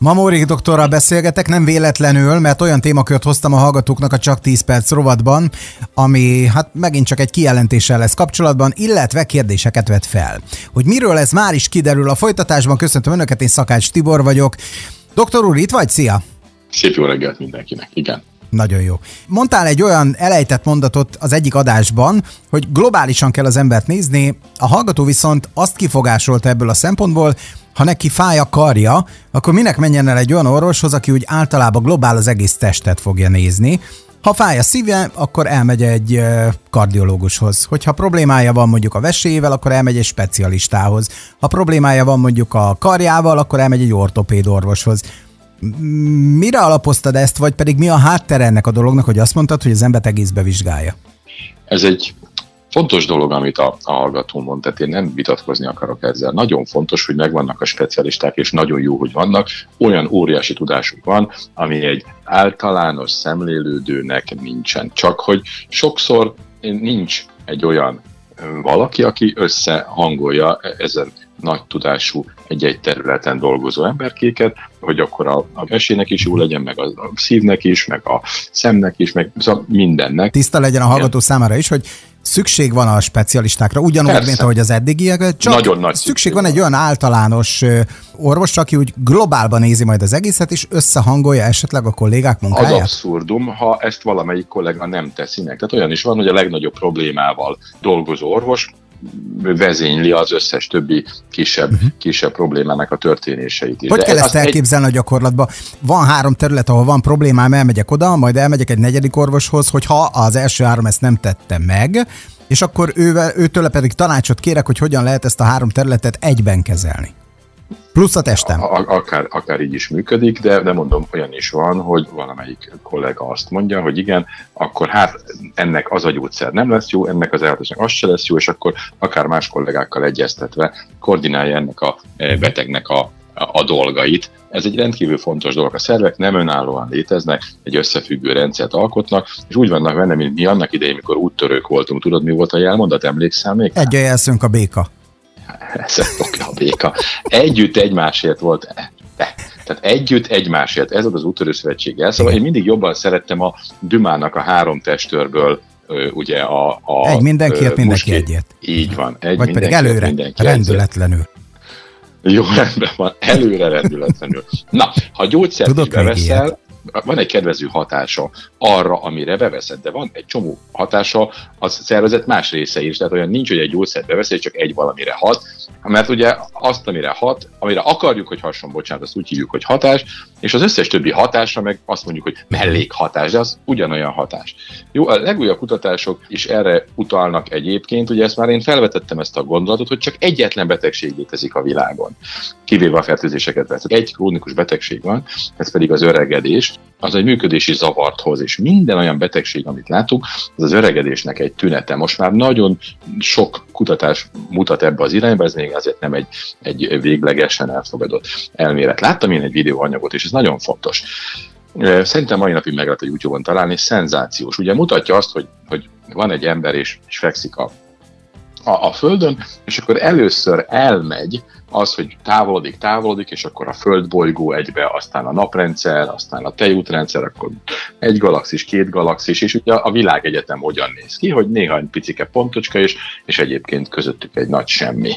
Mamórik doktorral beszélgetek, nem véletlenül, mert olyan témakört hoztam a hallgatóknak a Csak 10 perc rovatban, ami hát megint csak egy kijelentéssel lesz kapcsolatban, illetve kérdéseket vet fel. Hogy miről ez már is kiderül a folytatásban, köszöntöm Önöket, én Szakács Tibor vagyok. Doktor úr, itt vagy? Szia! Szép jó reggelt mindenkinek, igen. Nagyon jó. Mondtál egy olyan elejtett mondatot az egyik adásban, hogy globálisan kell az embert nézni, a hallgató viszont azt kifogásolta ebből a szempontból, ha neki fáj a karja, akkor minek menjen el egy olyan orvoshoz, aki úgy általában globál az egész testet fogja nézni. Ha fáj a szíve, akkor elmegy egy kardiológushoz. Hogyha problémája van mondjuk a vesével, akkor elmegy egy specialistához. Ha problémája van mondjuk a karjával, akkor elmegy egy ortopéd orvoshoz. Mire alapoztad ezt, vagy pedig mi a háttere ennek a dolognak, hogy azt mondtad, hogy az embert egészbe vizsgálja? Ez egy fontos dolog, amit a, a hallgató mond, tehát én nem vitatkozni akarok ezzel. Nagyon fontos, hogy megvannak a specialisták, és nagyon jó, hogy vannak. Olyan óriási tudásuk van, ami egy általános szemlélődőnek nincsen. Csak hogy sokszor nincs egy olyan valaki, aki összehangolja ezen nagy tudású egy-egy területen dolgozó emberkéket, hogy akkor a, a esének is jó legyen, meg a, a szívnek is, meg a szemnek is, meg szóval mindennek. Tiszta legyen a hallgató Igen. számára is, hogy szükség van a specialistákra, ugyanúgy, Persze. mint ahogy az eddigiek, csak Nagyon nagy szükség, szükség van egy olyan általános orvos, aki úgy globálban nézi majd az egészet, és összehangolja esetleg a kollégák munkáját? Az abszurdum, ha ezt valamelyik kollega nem teszi meg. Tehát olyan is van, hogy a legnagyobb problémával dolgozó orvos vezényli az összes többi kisebb, uh-huh. kisebb problémának a történéseit is. Hogy De kell ezt elképzelni egy... a gyakorlatban? Van három terület, ahol van problémám, elmegyek oda, majd elmegyek egy negyedik orvoshoz, hogy ha az első három ezt nem tette meg, és akkor ővel, őtől pedig tanácsot kérek, hogy hogyan lehet ezt a három területet egyben kezelni. Plusz a testem. A, akár, akár így is működik, de, de mondom, olyan is van, hogy valamelyik kollega azt mondja, hogy igen, akkor hát ennek az a gyógyszer nem lesz jó, ennek az elhatásnak az se lesz jó, és akkor akár más kollégákkal egyeztetve koordinálja ennek a e, betegnek a, a dolgait. Ez egy rendkívül fontos dolog. A szervek nem önállóan léteznek, egy összefüggő rendszert alkotnak, és úgy vannak benne, mint mi annak idején, mikor úttörők voltunk. Tudod, mi volt a jelmondat? Emlékszel még? Egy jelszünk a béka szokja a béka. Együtt egymásért volt. De. Tehát együtt egymásért. Ez az az úttörő szövetség Szóval én mindig jobban szerettem a Dümának a három testőrből ugye a... a egy mindenkiért, mindenki egyet. Így van. Egy Vagy pedig előre, mindenki rendületlenül. Jó, rendben van. Előre rendületlenül. Na, ha gyógyszert Tudok is beveszel, van egy kedvező hatása arra, amire beveszed, de van egy csomó hatása a szervezet más része is. Tehát olyan nincs, hogy egy gyógyszert beveszed, csak egy valamire hat, mert ugye azt, amire hat, amire akarjuk, hogy hasson, bocsánat, azt úgy hívjuk, hogy hatás, és az összes többi hatásra meg azt mondjuk, hogy mellékhatás, de az ugyanolyan hatás. Jó, a legújabb kutatások is erre utalnak egyébként, ugye ezt már én felvetettem ezt a gondolatot, hogy csak egyetlen betegség létezik a világon, kivéve a fertőzéseket veszek. Egy krónikus betegség van, ez pedig az öregedés, az egy működési zavart hoz, és minden olyan betegség, amit látunk, az az öregedésnek egy tünete. Most már nagyon sok kutatás mutat ebbe az irányba, ez még azért nem egy, egy véglegesen elfogadott elmélet. Láttam én egy videóanyagot, és ez nagyon fontos. Szerintem mai napig meg lehet a YouTube-on találni, szenzációs. Ugye mutatja azt, hogy, hogy van egy ember, és, és fekszik a, a, a földön, és akkor először elmegy az, hogy távolodik, távolodik, és akkor a földbolygó egybe, aztán a naprendszer, aztán a tejútrendszer, akkor egy galaxis, két galaxis, és ugye a világegyetem hogyan néz ki, hogy néha egy picike pontocska is, és egyébként közöttük egy nagy semmi.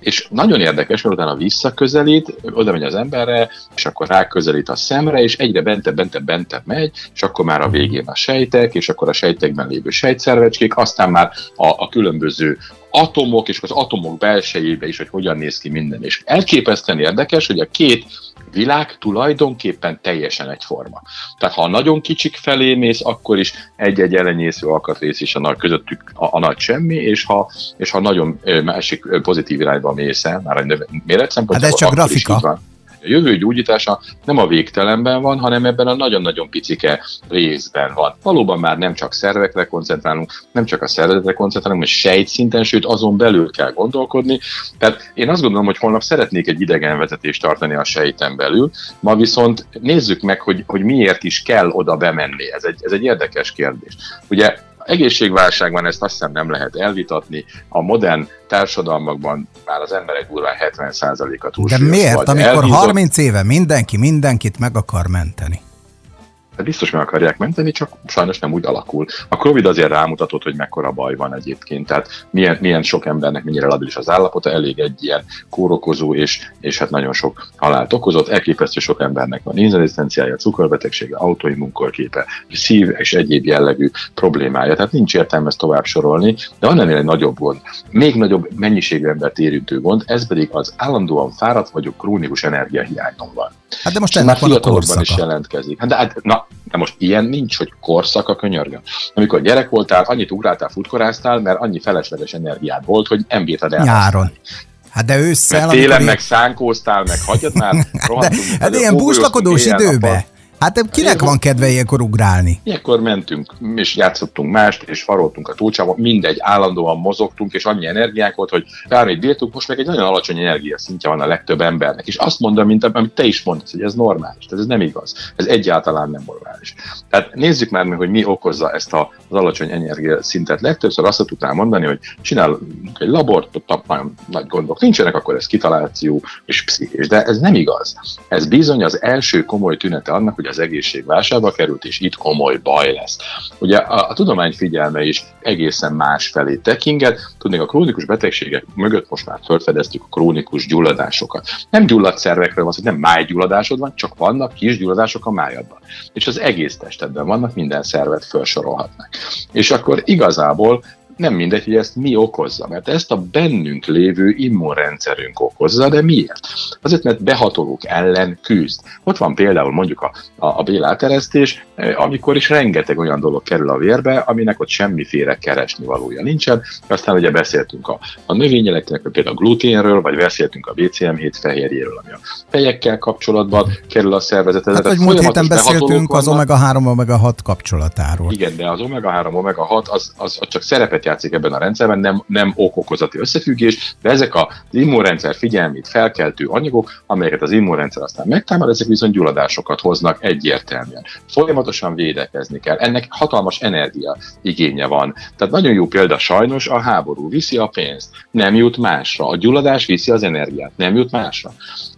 És nagyon érdekes, mert utána visszaközelít, oda megy az emberre, és akkor ráközelít a szemre, és egyre bentebb, bentebb, bentebb megy, és akkor már a végén a sejtek, és akkor a sejtekben lévő sejtszervecskék, aztán már a, a különböző atomok, és az atomok belsejébe is, hogy hogyan néz ki minden. És elképesztően érdekes, hogy a két világ tulajdonképpen teljesen egyforma. Tehát ha a nagyon kicsik felé mész, akkor is egy-egy elenyésző alkatrész is a nagy, közöttük a, a nagy semmi, és ha, és ha nagyon másik pozitív irányba mész el, már a méret szempontjából, hát ez csak grafika. A jövő gyógyítása nem a végtelenben van, hanem ebben a nagyon-nagyon picike részben van. Valóban már nem csak szervekre koncentrálunk, nem csak a szervezetre koncentrálunk, hanem sejtszinten, sőt azon belül kell gondolkodni. Tehát én azt gondolom, hogy holnap szeretnék egy idegenvezetést tartani a sejten belül, ma viszont nézzük meg, hogy, hogy miért is kell oda bemenni. Ez egy, ez egy érdekes kérdés. Ugye Egészségválságban ezt azt hiszem nem lehet elvitatni. A modern társadalmakban már az emberek durván 70%-a túl. De miért, amikor elhízott... 30 éve mindenki mindenkit meg akar menteni? De biztos meg akarják menteni, csak sajnos nem úgy alakul. A Covid azért rámutatott, hogy mekkora baj van egyébként, tehát milyen, milyen sok embernek mennyire labilis az állapota, elég egy ilyen kórokozó, és, és hát nagyon sok halált okozott, elképesztő sok embernek van inzulinszenciája, cukorbetegsége, autoimmunkorképe, szív és egyéb jellegű problémája, tehát nincs értelme ezt tovább sorolni, de van ennél egy nagyobb gond, még nagyobb mennyiségű embert érintő gond, ez pedig az állandóan fáradt vagyok krónikus energiahiányon van. Hát de most ennek van a korszaka. is jelentkezik. Hát de, hát, na, de most ilyen nincs, hogy korszak a könyörgöm. Amikor gyerek voltál, annyit ugráltál, futkoráztál, mert annyi felesleges energiád volt, hogy nem bírtad el. Nyáron. Hát de ősszel... Mert télen meg szánkóztál, meg hagyjad már, de, hát ilyen buslakodós időbe. Hát kinek van kedve ilyenkor ugrálni? Ilyenkor mentünk, és játszottunk mást, és faroltunk a túlcsában, mindegy, állandóan mozogtunk, és annyi energiánk volt, hogy bármit bírtuk, most meg egy nagyon alacsony energia szintje van a legtöbb embernek. És azt mondom, mint amit te is mondasz, hogy ez normális. Tehát ez nem igaz. Ez egyáltalán nem normális. Tehát nézzük már meg, hogy mi okozza ezt a, az alacsony energia szintet. Legtöbbször azt tudnám mondani, hogy csinálunk egy labort, ott nagyon nagy gondok nincsenek, akkor ez kitaláció és pszichés. De ez nem igaz. Ez bizony az első komoly tünete annak, hogy az egészség válságba került, és itt komoly baj lesz. Ugye a, a tudomány figyelme is egészen más felé tekinget. Tudnék, a krónikus betegségek mögött most már felfedeztük a krónikus gyulladásokat. Nem gyulladt szervekről van hogy nem májgyulladásod van, csak vannak kis gyulladások a májadban. És az egész testedben vannak, minden szervet felsorolhatnak. És akkor igazából nem mindegy, hogy ezt mi okozza, mert ezt a bennünk lévő immunrendszerünk okozza, de miért? Azért, mert behatolók ellen küzd. Ott van például mondjuk a, a, a béláteresztés, eh, amikor is rengeteg olyan dolog kerül a vérbe, aminek ott semmiféle keresni valója nincsen. Aztán ugye beszéltünk a, a növényeleknek, például a gluténről, vagy beszéltünk a BCM7 fehérjéről, ami a fejekkel kapcsolatban kerül a szervezethez. Hát, hogy múlt héten beszéltünk az omega-3, omega-6 kapcsolatáról. Igen, de az omega-3, omega-6 az, az, az csak szerepet játszik ebben a rendszerben, nem, nem ok-okozati összefüggés, de ezek az immunrendszer figyelmét felkeltő anyagok, amelyeket az immunrendszer aztán megtámad, ezek viszont gyulladásokat hoznak egyértelműen. Folyamatosan védekezni kell. Ennek hatalmas energia igénye van. Tehát nagyon jó példa sajnos a háború viszi a pénzt, nem jut másra. A gyulladás viszi az energiát, nem jut másra.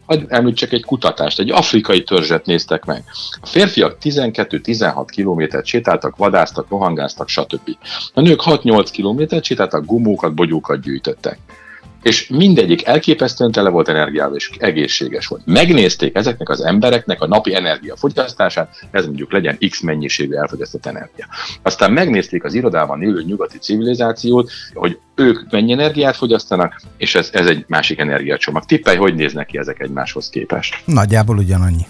Hagy említsek egy kutatást, egy afrikai törzset néztek meg. A férfiak 12-16 kilométert sétáltak, vadáztak, rohangáztak, stb. A nők 6-8 kilométert sétáltak, gumókat, bogyókat gyűjtöttek és mindegyik elképesztően tele volt energiával, és egészséges volt. Megnézték ezeknek az embereknek a napi energiafogyasztását, ez mondjuk legyen X mennyiségű elfogyasztott energia. Aztán megnézték az irodában élő nyugati civilizációt, hogy ők mennyi energiát fogyasztanak, és ez, ez egy másik energiacsomag. Tippelj, hogy néznek ki ezek egymáshoz képest? Nagyjából ugyanannyi.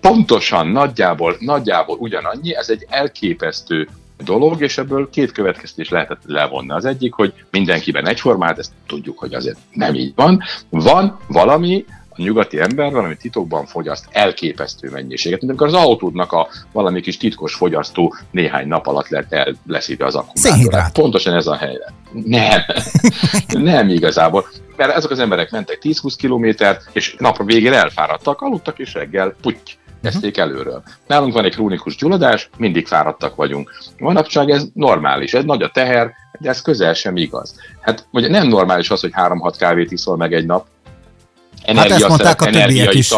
Pontosan, nagyjából, nagyjából ugyanannyi, ez egy elképesztő dolog, és ebből két következtés lehetett levonni. Az egyik, hogy mindenkiben egyformát, ezt tudjuk, hogy azért nem így van. Van valami, a nyugati ember valami titokban fogyaszt elképesztő mennyiséget, mint amikor az autódnak a valami kis titkos fogyasztó néhány nap alatt lett el leszívja az akkumulátorát. Pontosan ez a helyzet. Nem, nem igazából. Mert ezek az emberek mentek 10-20 kilométert, és napra végére elfáradtak, aludtak, és reggel puty, kezdték előről. Nálunk van egy krónikus gyulladás, mindig fáradtak vagyunk. Manapság ez normális, ez nagy a teher, de ez közel sem igaz. Hát ugye nem normális az, hogy 3-6 kávét iszol meg egy nap. Energia hát ezt mondták a többiek is.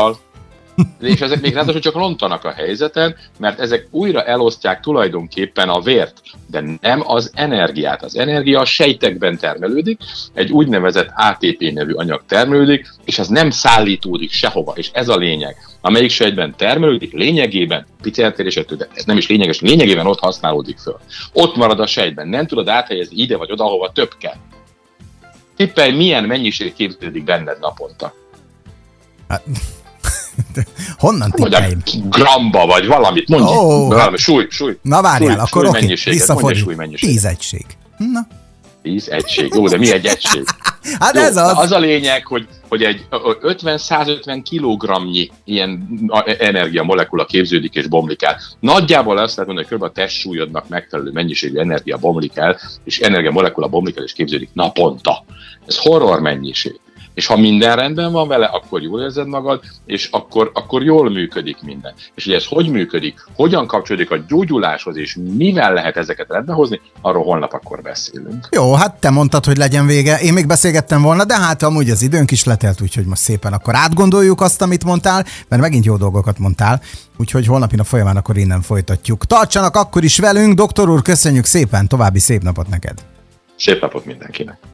És ezek még ráadásul csak rontanak a helyzeten, mert ezek újra elosztják tulajdonképpen a vért, de nem az energiát. Az energia a sejtekben termelődik, egy úgynevezett ATP nevű anyag termelődik, és ez nem szállítódik sehova, és ez a lényeg. Amelyik sejtben termelődik, lényegében, pici eltérésettől, de ez nem is lényeges, lényegében ott használódik föl. Ott marad a sejtben, nem tudod áthelyezni ide vagy oda, ahova több kell. Tippelj, milyen mennyiség képződik benned naponta? Hát, Honnan tippeljém? Gramba vagy valamit, mondj. Oh, valami, súly, súly. Na várjál, súly, akkor oké, okay, visszafordít. Tíz egység. Na. Tíz egység. Jó, de mi egy egység? hát Jó, ez az. Az a lényeg, hogy, hogy egy 50-150 kilogramnyi ilyen energiamolekula képződik és bomlik el. Nagyjából azt lehet mondani, hogy kb. a testsúlyodnak megfelelő mennyiségű energia bomlik el, és energiamolekula bomlik el és képződik naponta. Ez horror mennyiség. És ha minden rendben van vele, akkor jól érzed magad, és akkor, akkor jól működik minden. És hogy ez hogy működik, hogyan kapcsolódik a gyógyuláshoz, és mivel lehet ezeket rendbehozni, arról holnap akkor beszélünk. Jó, hát te mondtad, hogy legyen vége. Én még beszélgettem volna, de hát amúgy az időnk is letelt, úgyhogy most szépen akkor átgondoljuk azt, amit mondtál, mert megint jó dolgokat mondtál. Úgyhogy holnapi nap folyamán akkor innen folytatjuk. Tartsanak akkor is velünk, doktor úr, köszönjük szépen, további szép napot neked! Szép napot mindenkinek!